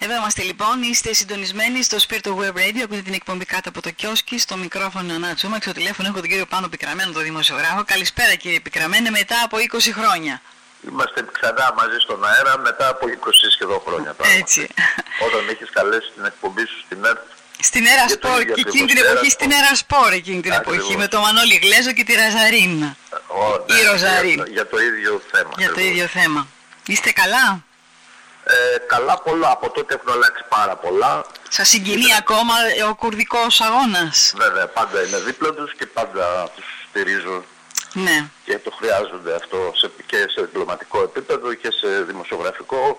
Εδώ είμαστε λοιπόν, είστε συντονισμένοι στο Spirit of Web Radio, ακούτε την εκπομπή κάτω από το κιόσκι, στο μικρόφωνο Ανά Τσούμα στο τηλέφωνο έχω τον κύριο Πάνο Πικραμένο, τον δημοσιογράφο. Καλησπέρα κύριε Πικραμένε, μετά από 20 χρόνια. Είμαστε ξανά μαζί στον αέρα μετά από 20 σχεδόν χρόνια. Πράγματι. Έτσι. Όταν έχεις καλέσει την εκπομπή σου στην ΕΡΤ. Στην Έρα Και το Σπορ ίδιο και εκείνη την ακριβώς, εποχή Έρα στην Σπορ. Έρα Σπορ εκείνη την Ακριβώς. εποχή με το Μανώλη Γλέζο και τη Ραζαρίν. Ο, Η Ροζαρή. Για, για το ίδιο θέμα. Για το ακριβώς. ίδιο θέμα. Είστε καλά; Ε, καλά πολλά. Από τότε έχουν αλλάξει πάρα πολλά. Σας συγκινεί ακόμα ο κουρδικός αγώνας; Βέβαια, πάντα είναι δίπλα τους και πάντα τους στηρίζω Ναι. και το χρειάζονται αυτό σε, και σε διπλωματικό επίπεδο και σε δημοσιογραφικό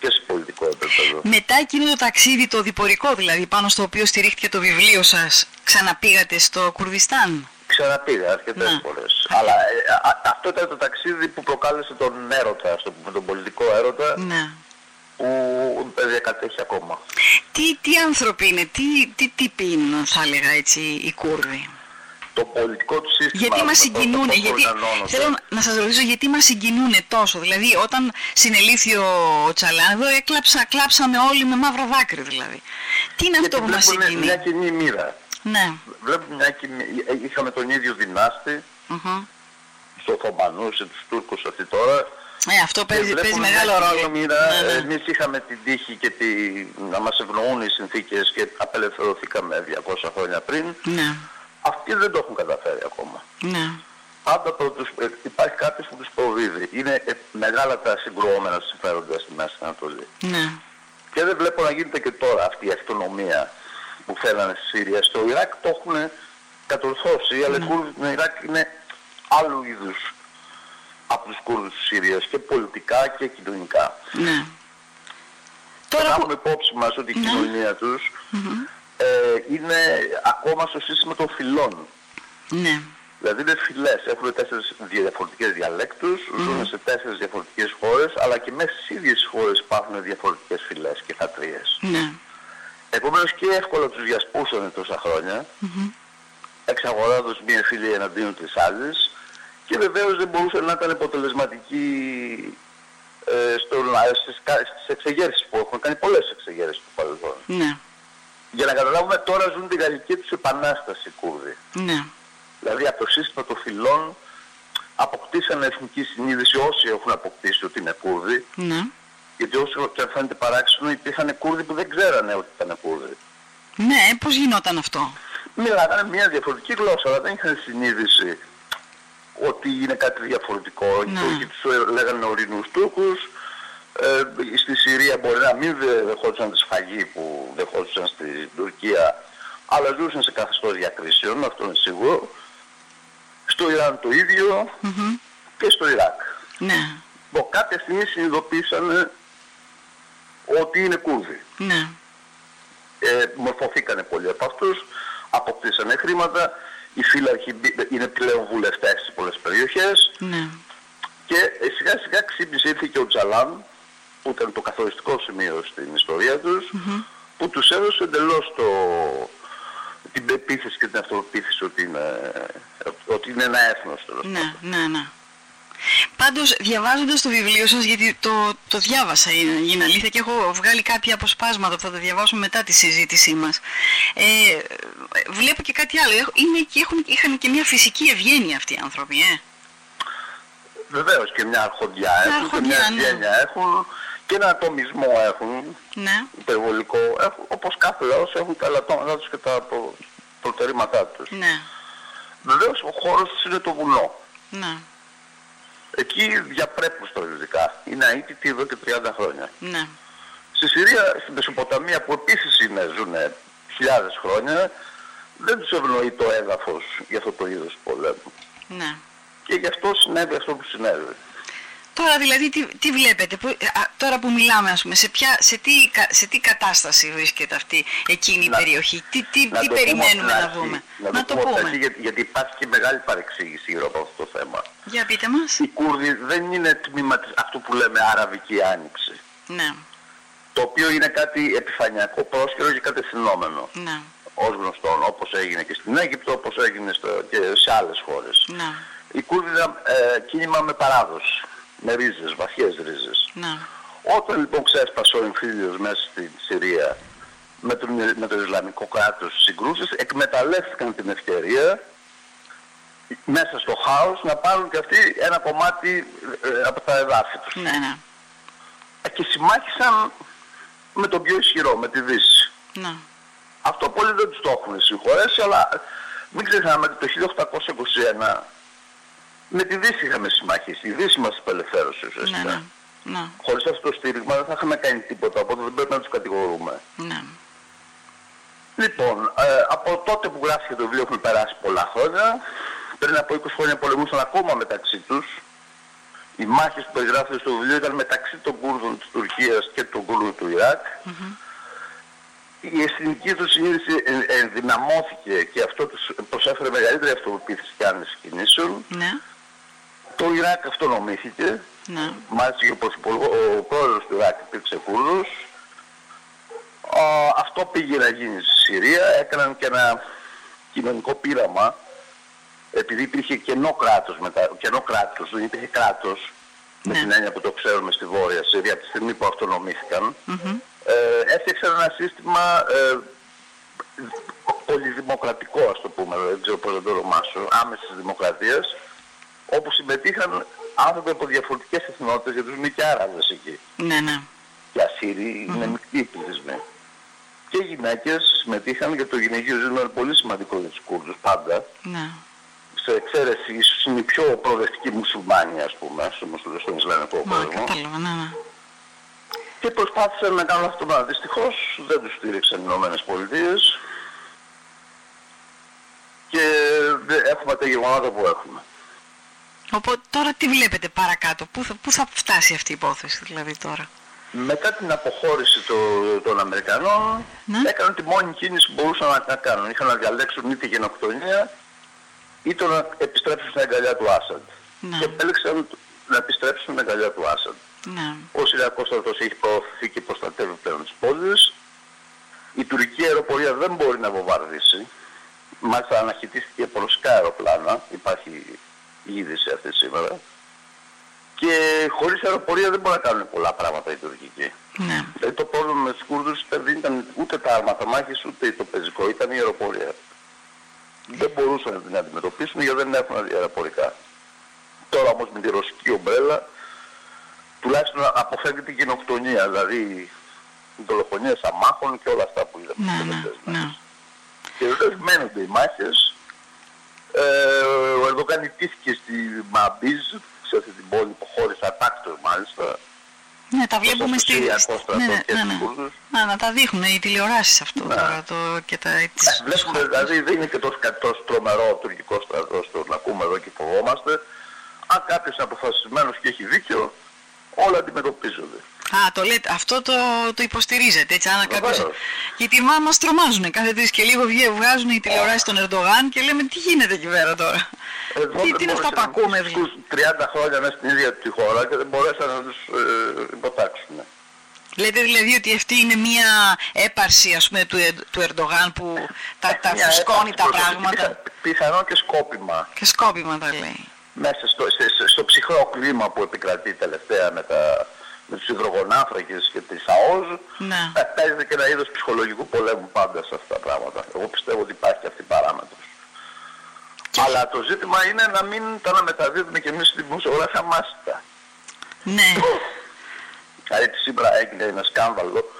και σε πολιτικό επίπεδο. Μετά εκείνο το ταξίδι, το διπορικό δηλαδή, πάνω στο οποίο στηρίχθηκε το βιβλίο σας, ξαναπήγατε στο Κουρδιστάν; Ξαναπήγα αρκετές Ναι. φορές. Αλλά ε, α- α- αυτό ήταν το ταξίδι που προκάλεσε τον έρωτα, ας το πούμε, τον πολιτικό έρωτα, Ναι. που διακατέχει ακόμα. Τι, τι άνθρωποι είναι, τι, τι τύποι είναι, θα έλεγα έτσι, οι Κούρδοι; Το πολιτικό του σύστημα... Γιατί μας με το συγκινούν, πώς γιατί, οργανώνονται. θέλω να σας ρωτήσω γιατί μας συγκινούν τόσο; Δηλαδή όταν συνελήφθη ο Τσαλάνδο έκλαψα, κλάψαμε όλοι με μαύρο δάκρυ δηλαδή. Τι είναι Γιατί αυτό που μας βλέπουν συγκινεί; μια κοινή μοίρα. Ναι. Βλέπουμε μια κοινή... ε, Είχαμε τον ίδιο δυνάστη, Μμμ. τους Οθωμανούς και τους Τούρκους αυτή τώρα. Ε, αυτό Και παίζει, παίζει βλέπουμε μεγάλο μια ρόλο. κοινή Μοίρα. Ναι, ναι. Εμείς είχαμε την τύχη και τη... να μας ευνοούν οι συνθήκες και απελευθερωθήκαμε 200 χρόνια πριν. ναι, Αυτοί δεν το έχουν καταφέρει ακόμα. ναι. Πάντα το, τους, ε, υπάρχει κάποιος που τους προδίδει. Είναι ε, μεγάλα τα συγκρουόμενα συμφέροντα στη Μέση Ανατολή. ναι. Και δεν βλέπω να γίνεται και τώρα αυτή η αυτονομία που θέλανε στη Συρία. Στο Ιράκ το έχουν κατορθώσει, αλλά οι Κούρδοι του Ιράκ είναι άλλου είδους από τους Κούρδους της Συρίας και πολιτικά και κοινωνικά. ναι. Τώρα Τώρα να που... έχουμε υπόψη μας ότι η Ναι. κοινωνία τους ε, είναι ακόμα στο σύστημα των φυλών. Ναι, Δηλαδή είναι φυλές, έχουν τέσσερις διαφορετικές διαλέκτους, ζουν σε τέσσερις διαφορετικές χώρες, αλλά και μέσα στις ίδιες χώρες υπάρχουν διαφορετικές φυλές και χατρίες. ναι. Επομένως και εύκολα τους διασπούσανε τόσα χρόνια, εξαγοράζοντας μία φυλή εναντίον της άλλης και βεβαίως δεν μπορούσε να ήταν αποτελεσματική ε, στο, στις, κα- στις εξεγέρσεις που έχουν κάνει πολλές εξεγέρσεις του παρελθόν. Ναι, Για να καταλάβουμε τώρα ζουν τη γαλλική τους επανάσταση οι Κούρδοι. ναι, Δηλαδή από το σύστημα των φυλών αποκτήσανε εθνική συνείδηση όσοι έχουν αποκτήσει ότι είναι Κούρδοι ναι. Γιατί όσο και αν φαίνεται παράξενο υπήρχαν Κούρδοι που δεν ξέρανε ότι ήταν Κούρδοι. Ναι, πώς γινόταν αυτό; Μιλάγανε μια διαφορετική γλώσσα, αλλά δεν είχαν συνείδηση ότι είναι κάτι διαφορετικό. Οι Ναι. Τούρκοι τους ε, λέγανε ορεινούς Τούρκους. Ε, στη Συρία μπορεί να μην δε- δεχόντουσαν τη σφαγή που δεχόντουσαν στην Τουρκία, αλλά ζούσαν σε καθεστώς διακρίσεων, αυτό είναι σίγουρο. Στο Ιράν το ίδιο Μμμ. και στο Ιράκ. Ναι, Λοιπόν, κάποια στιγμή συνειδητοποίησαν ότι είναι Κούρδοι. ναι, ε, μορφωθήκανε πολλοί από αυτούς, αποκτήσανε χρήματα, οι φύλαρχοι μπη- είναι πλέον βουλευτές σε πολλές περιοχές ναι. και ε, σιγά σιγά ξύπνησε ήρθε και ο Τζαλάν που ήταν το καθοριστικό σημείο στην ιστορία τους που τους έδωσε εντελώς το, την πεποίθηση και την αυτοπεποίθηση ότι είναι, ότι είναι ένα έθνος τέλος Ναι, πάντων. ναι, ναι. Πάντως, διαβάζοντας το βιβλίο σας, γιατί το, το διάβασα, είναι, είναι αλήθεια, και έχω βγάλει κάποια αποσπάσματα που θα τα διαβάσω μετά τη συζήτησή μας. Ε, βλέπω και κάτι άλλο. Έχω- Είναι, και έχουν, είχαν και μια φυσική ευγένεια αυτοί οι άνθρωποι, ε. Βεβαίως και μια αρχοντιά Μια έχουν και μια αρχοντιά, ναι. ευγένεια έχουν και ένα ατομισμό έχουν Ναι, υπερβολικό, έχουν, όπως κάθε λαός έχουν τα ελαττώματά τους και τα προ- προτερήματά τους. ναι, Βεβαίως ο χώρος τους είναι το βουνό. ναι, Εκεί διαπρέπουν στρατιωτικά. Είναι αίτητοι εδώ και 30 χρόνια. ναι, Στη Συρία, στην Μεσοποταμία που επίσης είναι, ζουν χιλιάδες χρόνια, δεν τους ευνοεί το έδαφος για αυτό το είδος πολέμου. ναι. Και γι' αυτό συνέβη αυτό που συνέβη. Τώρα δηλαδή τι, τι βλέπετε, που, α, τώρα που μιλάμε ας πούμε, σε, ποια, σε, τι, κα- σε τι κατάσταση βρίσκεται αυτή εκείνη η Να- περιοχή, τι, τι, Να τι το πούμε περιμένουμε από την να αρχή. δούμε; Να, το, πούμε, από την αρχή, γιατί, γιατί υπάρχει και μεγάλη παρεξήγηση γύρω από αυτό το θέμα. Για πείτε μας. Οι Κούρδοι δεν είναι τμήμα της, αυτού που λέμε Αραβική Άνοιξη. Ναι, Το οποίο είναι κάτι επιφανειακό, πρόσχερο και κατευθυνόμενο. ναι, Ως γνωστόν, όπως έγινε και στην Αίγυπτο, όπως έγινε στο, και σε άλλες χώρες. ναι, Οι Κούρδοι ήταν ε, κίνημα με παράδοση, με ρίζες, βαθιές ρίζες. ναι, Όταν λοιπόν ξέσπασε ο εμφύλιος μέσα στην Συρία με, τον, με το Ισλαμικό κράτος συγκρούσεις, εκμεταλλεύτηκαν την ευκαιρία μέσα στο χάος να πάρουν και αυτοί ένα κομμάτι ε, από τα εδάφη τους. Ναι, ναι. Και συμμάχησαν με τον πιο ισχυρό, με τη Δύση. Ναι. Αυτό πολλοί δεν τους το έχουν συγχωρέσει, αλλά μην ξεχνάμε ότι το 1821 με τη Δύση είχαμε συμμαχίσει. Η Δύση μας απελευθέρωσε ουσιαστικά. Ναι, ναι. ναι. Χωρίς αυτό το στήριγμα δεν θα είχαμε κάνει τίποτα, οπότε δεν πρέπει να τους κατηγορούμε. ναι. Λοιπόν, ε, από τότε που γράφει το βιβλίο έχουν περάσει πολλά χρόνια. Πριν από 20 χρόνια πολεμούσαν ακόμα μεταξύ τους. Οι μάχες που περιγράφονται στο βιβλίο ήταν μεταξύ των Κούρδων της Τουρκίας και των Κούρδων του Ιράκ. Η εθνική τους συνείδηση εν- ενδυναμώθηκε και αυτό τους προσέφερε μεγαλύτερη αυτοπεποίθηση και άνεση κινήσεων. Ναι. Το Ιράκ αυτονομήθηκε. Ναι. Μάλιστα και ο, πρωθυπουργό- ο πρόεδρος του Ιράκ υπήρξε Κούρδος. Α, αυτό πήγε να γίνει στη Συρία. Έκαναν και ένα κοινωνικό πείραμα επειδή υπήρχε κενό κράτος, μετά, κενό κράτος δεν υπήρχε κράτος με Ναι. την έννοια που το ξέρουμε στη Βόρεια Συρία από τη στιγμή που αυτονομήθηκαν. Μμμ. Ε, έφτιαξαν ένα σύστημα ε, πολυδημοκρατικό ας το πούμε, δεν ξέρω πώς να το ονομάσω, άμεσης δημοκρατίας, όπου συμμετείχαν άνθρωποι από διαφορετικές εθνότητες, γιατί ζουν και Άραβες εκεί. Ναι, ναι. Και Ασσύριοι είναι μεικτοί πληθυσμοί. Και οι γυναίκες συμμετείχαν και το γυναικείο ζήτημα είναι πολύ σημαντικό για τους Κούρδους πάντα. Ναι. Σε εξαίρεση ίσως είναι οι πιο προοδευτικοί μουσουλμάνοι ας πούμε, στο, μουσουλ- στον Ισλαμικό Μα κόσμο. κατάλαβα, ναι, ναι. Και προσπάθησαν να κάνουν αυτό, αλλά δυστυχώς δεν τους στήριξαν οι Ηνωμένες Πολιτείες και δε- έχουμε τα γεγονότα που έχουμε. Οπότε τώρα τι βλέπετε παρακάτω, πού θα, πού θα φτάσει αυτή η υπόθεση δηλαδή τώρα; Μετά την αποχώρηση το- των Αμερικανών Ναι. έκαναν τη μόνη κίνηση που μπορούσαν να, να κάνουν. Είχαν να διαλέξουν είτε γενοκτονία είτε να επιστρέψουν στην αγκαλιά του Άσαντ. Ναι. Και επέλεξαν να επιστρέψουν στην αγκαλιά του Άσαντ. Ναι. Ο Συριακός στρατός έχει προωθηθεί και προστατεύει πλέον τις πόλεις. Η τουρκική αεροπορία δεν μπορεί να βομβαρδίσει. Μάλιστα αναχαιτίστηκε από ρωσικά αεροπλάνα. Υπάρχει η είδηση αυτή σήμερα. Και χωρίς αεροπορία δεν μπορεί να κάνουν πολλά πράγματα οι τουρκικοί. Ναι. Δηλαδή το πρόβλημα με τους Κούρδους ήταν- δεν ήταν ούτε τα άρματα μάχης ούτε το πεζικό, ήταν η αεροπορία. Δεν μπορούσαν να την αντιμετωπίσουν γιατί δεν έχουν αεροπορικά. Τώρα όμως με τη ρωσική ομπρέλα τουλάχιστον αποφεύγεται η γενοκτονία, δηλαδή δολοφονίες αμάχων και όλα αυτά που είδαμε. Ναι, στις ναι, τελευταίες ναι. μέρες. Και βεβαίως μένονται οι μάχες. Ε, ο Ερδογάν ιτήθηκε στη Μαμπίζ, σε αυτή την πόλη που χώρισε ατάκτως μάλιστα. Ναι, τα βλέπουμε στη... Συριακό στη- στρατό Ναι, ναι, και ναι, στους ναι. Κούρδους. Να, να τα δείχνουν οι τηλεοράσεις αυτό Ναι. τώρα το, και τα... τις- Ε, Βλέπουμε τους δηλαδή δεν είναι και τόσο, κα- τόσο τρομερό ο τουρκικό στρατό το να ακούμε εδώ και φοβόμαστε. Αν κάποιος είναι αποφασισμένος και έχει δίκιο, όλα αντιμετωπίζονται. Α, το λέτε, αυτό το, το υποστηρίζετε, έτσι, αν κάποιος... Βεβαίως. Γιατί μα μας τρομάζουν, κάθε τρεις και λίγο βγε- βγάζουν οι τηλεοράσεις των Ερντογάν και λέμε τι γίνεται εκεί πέρα τώρα; Εδώ τι, δεν τι είναι αυτά που μπόρεσαν ακούμε, να δηλαδή. τους 30 χρόνια μέσα στην ίδια τη χώρα και δεν μπορέσαν να τους ε, υποτάξουν. Λέτε δηλαδή ότι αυτή είναι μια έπαρση ας πούμε του, Ερ- του Ερντογάν που τα, τα Μια φουσκώνει τα έπαρξη πράγματα; Πιθα- Πιθανόν και σκόπιμα. και σκόπιμα τα λέει. Μέσα στο, σε- σε- στο ψυχρό κλίμα που επικρατεί τελευταία με, τα, με τους υδρογονάφρακες και τις ΑΟΖ, Ναι. ε, παίζεται και ένα είδος ψυχολογικού πολέμου πάντα σε αυτά τα πράγματα. Εγώ πιστεύω ότι υπάρχει αυτή η παράμετρος. Αλλά το ζήτημα είναι να μην τα αναμεταδίδουμε και εμείς στη δημοσιογράφια αμάσιτα. Ναι, Δηλαδή σήμερα έγινε ένα σκάνδαλο.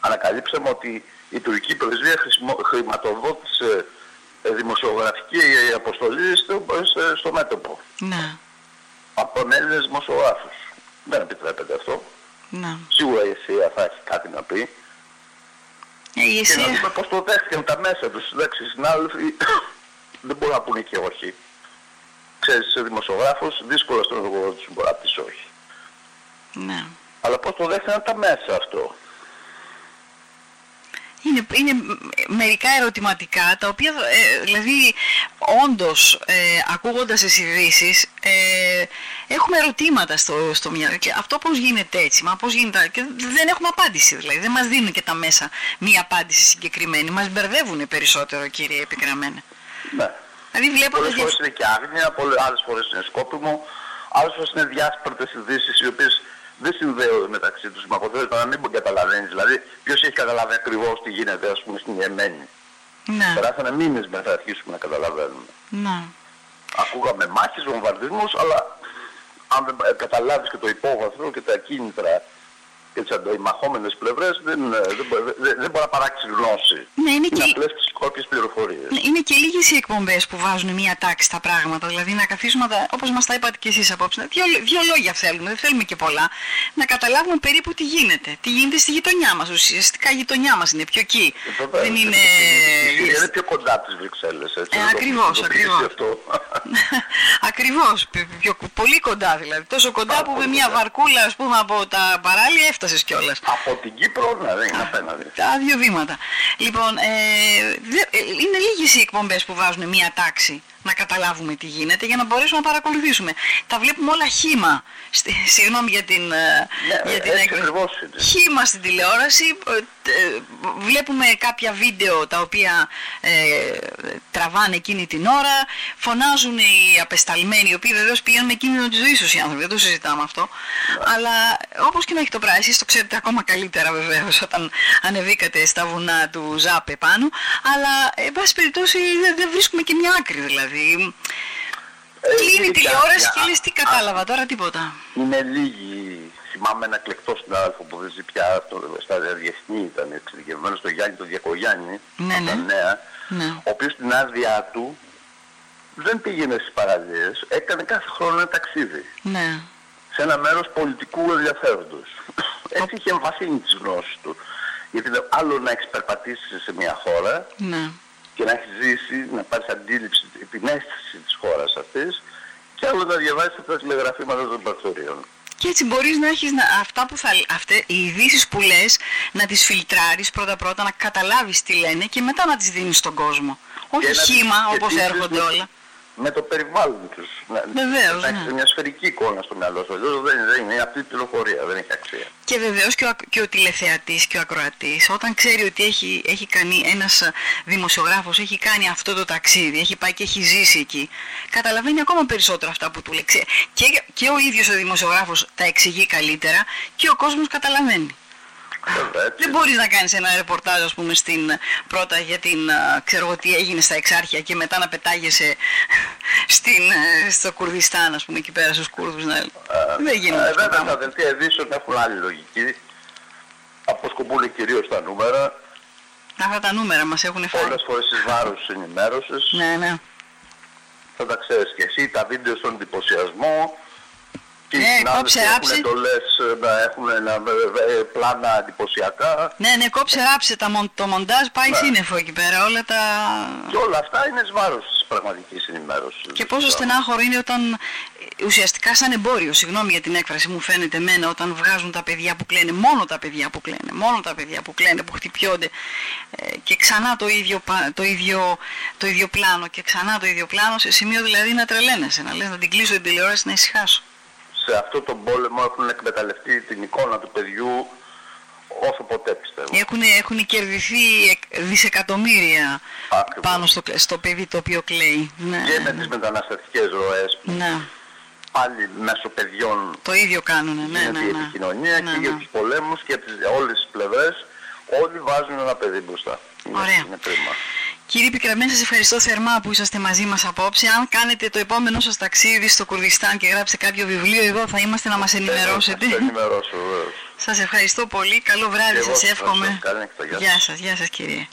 Ανακαλύψαμε ότι η τουρκική πρεσβεία χρησιμο- χρηματοδότησε ε, δημοσιογραφική αποστολή στο, σε- στο μέτωπο ναι, από τον Έλληνες δημοσιογράφους. Δεν επιτρέπεται αυτό. ναι. Σίγουρα η ΕΣΥΑ θα έχει κάτι να πει. Ε, η Και να Εσία, δούμε πώς το δέχτηκαν τα μέσα τους. Εντάξει, οι συνάδελφοι δεν μπορούν να πούνε και όχι. Ξέρεις, είσαι δημοσιογράφος, δύσκολα στον εργοδότη σου μπορεί να πεις όχι. ναι. Αλλά πώς το δέχτηκαν τα μέσα αυτό. Είναι, είναι μερικά ερωτηματικά τα οποία ε, δηλαδή όντως ε, ακούγοντας τις ειδήσεις ε, έχουμε ερωτήματα στο, στο μυαλό και αυτό πώς γίνεται έτσι, μα πώς γίνεται και δεν έχουμε απάντηση δηλαδή, δεν μας δίνουν και τα μέσα μία απάντηση συγκεκριμένη, μας μπερδεύουν περισσότερο κύριε Επικραμμένα. Ναι. Δηλαδή βλέποντας Πολλές φορές είναι και άγνοια, πολλές, άλλες φορές είναι σκόπιμο, άλλες φορές είναι διάσπαρτες ειδήσεις οι οποίες δεν συνδέονται μεταξύ τους με αποτέλεσμα να μην καταλαβαίνεις. Δηλαδή ποιος έχει καταλάβει ακριβώς τι γίνεται ας πούμε στην Ιεμένη. Ναι. Περάσανε μήνες μέχρι να αρχίσουμε να καταλαβαίνουμε. Ναι. Ακούγαμε μάχες, βομβαρδισμούς, αλλά αν δεν καταλάβεις και το υπόβαθρο και τα κίνητρα και τις αντιμαχόμενες πλευρές δεν, ε, δεν, δεν, δεν μπορεί να παράξει γνώση. Ναι, είναι, είναι και... απλές κάποιες πληροφορίες. Ναι, είναι και λίγες οι εκπομπές που βάζουν μια τάξη στα πράγματα. Δηλαδή να καθίσουμε, όπως μας τα είπατε και εσείς απόψε, δύο, δύο λόγια θέλουμε, δεν θέλουμε και πολλά, να καταλάβουμε περίπου τι γίνεται. Τι γίνεται στη γειτονιά μας. Ουσιαστικά η γειτονιά μας είναι πιο εκεί. Ε, δεν είναι... Είναι πιο κοντά από τις Βρυξέλλες. Έτσι, ε, ακριβώς, ακριβώς. ακριβώς. πολύ κοντά δηλαδή. Τόσο κοντά που με μια βαρκούλα ας πούμε από τα παράλια έφτασες κιόλας. Από την Κύπρο, ναι, δεν είναι απέναντι. Τα δύο βήματα. Λοιπόν, ε, ε, είναι λίγες οι εκπομπές που βάζουν μία τάξη να καταλάβουμε τι γίνεται για να μπορέσουμε να παρακολουθήσουμε. Τα βλέπουμε όλα χήμα. Συγγνώμη για την, ε, ναι, για την έκδοση. Χήμα στην τηλεόραση. Ε, βλέπουμε κάποια βίντεο τα οποία ε, τραβάνε εκείνη την ώρα. Φωνάζουν οι απεσταλμένοι, οι οποίοι βεβαίως πηγαίνουν εκείνη τη ζωή τους οι άνθρωποι. Δεν το συζητάμε αυτό. Ναι. Αλλά όπως και να έχει το πράγμα, εσείς το ξέρετε ακόμα καλύτερα βεβαίως όταν ανεβήκατε στα βουνά του Ζάπε πάνω. Αλλά, εν πάση περιπτώσει, δεν βρίσκουμε και μια άκρη δηλαδή δηλαδή. Ε, Κλείνει η τηλεόραση και λες τι κατάλαβα τώρα τίποτα. Είναι λίγοι. Θυμάμαι ένα κλεκτό συνάδελφο που δεν ζει πια αυτό, στα διεθνή ήταν εξειδικευμένος στο Γιάννη το Διακογιάννη, ναι, ναι. Νέα, ναι. ο οποίος στην άδειά του δεν πήγαινε στις παραλίες, έκανε κάθε χρόνο ένα ταξίδι. Ναι. Σε ένα μέρος πολιτικού ενδιαφέροντος. Έτσι είχε εμβαθύνει τις γνώσεις του. Γιατί άλλο να έχεις περπατήσει σε μια χώρα, ναι και να έχεις ζήσει, να πάρεις αντίληψη, την αίσθηση της χώρας αυτής και άλλο να διαβάσεις τα τηλεγραφήματα των πρακτορείων. Και έτσι μπορείς να έχεις να, αυτά που θα, αυτές, οι ειδήσεις που λες να τις φιλτράρεις πρώτα πρώτα, να καταλάβεις τι λένε και μετά να τις δίνεις στον κόσμο. Όχι χήμα όπως έρχονται όλα με το περιβάλλον τους. Βεβαίως, να, ναι. μια σφαιρική εικόνα στο μυαλό σου. δεν, δεν είναι αυτή η πληροφορία, δεν έχει αξία. Και βεβαίως και ο, και ο τηλεθεατής και ο ακροατής όταν ξέρει ότι έχει, έχει κάνει ένας δημοσιογράφος, έχει κάνει αυτό το ταξίδι, έχει πάει και έχει ζήσει εκεί, καταλαβαίνει ακόμα περισσότερο αυτά που του λέει. Και, και ο ίδιος ο δημοσιογράφος τα εξηγεί καλύτερα και ο κόσμος καταλαβαίνει. Δεν μπορείς να κάνεις ένα ρεπορτάζ ας πούμε στην, πρώτα για την, ξέρω εγώ τι έγινε στα εξάρχεια και μετά να πετάγεσαι στην, ε, στο Κουρδιστάν ας πούμε εκεί πέρα στους Κούρδους. Να... Δεν γίνεται ε, Βέβαια τα δελτία ειδήσεων έχουν άλλη λογική. Αποσκοπούν κυρίως τα νούμερα. Αυτά τα νούμερα μας έχουν φάει. Πολλές φορές εις βάρος της ενημέρωσης. Ναι, ναι. Θα τα ξέρεις και εσύ, τα βίντεο στον εντυπωσιασμό και ναι, κόψε ράψε. Έχουν λες να έχουν ένα, ε, ε, πλάνα εντυπωσιακά. Ναι, ναι, κόψε ράψε τα, το μοντάζ, πάει ναι. σύννεφο εκεί πέρα. Όλα τα... Και όλα αυτά είναι εις βάρος της πραγματικής ενημέρωσης. Και πόσο στενάχωρο είναι όταν ε, ουσιαστικά σαν εμπόριο, συγγνώμη για την έκφραση μου φαίνεται εμένα, όταν βγάζουν τα παιδιά που κλαίνε, μόνο τα παιδιά που κλαίνε, μόνο τα παιδιά που κλαίνε, που χτυπιώνται και ξανά το ίδιο, το, ίδιο, το ίδιο πλάνο και ξανά το ίδιο πλάνο, σε σημείο δηλαδή να τρελαίνεσαι, να λες να την κλείσω την τηλεόραση να ησυχάσω σε αυτό τον πόλεμο έχουν εκμεταλλευτεί την εικόνα του παιδιού όσο ποτέ πιστεύω. Έχουν, έχουν κερδιθεί δισεκατομμύρια πάνω στο, στο παιδί το οποίο κλαίει. Ναι. Και με τις μεταναστευτικές ροές που ναι. πάλι μέσω παιδιών το ίδιο κάνουν. Ναι, ναι, ναι, η επικοινωνία ναι, και για ναι. τους πολέμους και από τις, όλες τις πλευρές όλοι βάζουν ένα παιδί μπροστά. Ωραία. Είναι κρίμα. Κύριε Πικραμένη, σας ευχαριστώ θερμά που είσαστε μαζί μας απόψε. Αν κάνετε το επόμενο σας ταξίδι στο Κουρδιστάν και γράψετε κάποιο βιβλίο εδώ θα είμαστε να μας ενημερώσετε. Θα ενημερώσω, Σας ευχαριστώ πολύ. Καλό βράδυ σας εύχομαι. Γεια σας, γεια σας κύριε.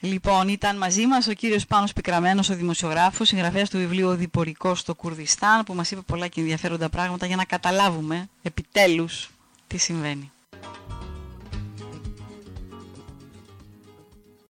Λοιπόν, ήταν μαζί μας ο κύριος Πάνος Πικραμένος, ο δημοσιογράφος, συγγραφέας του βιβλίου «Διπορικό στο Κουρδιστάν», που μας είπε πολλά και ενδιαφέροντα πράγματα για να καταλάβουμε επιτέλους τι συμβαίνει.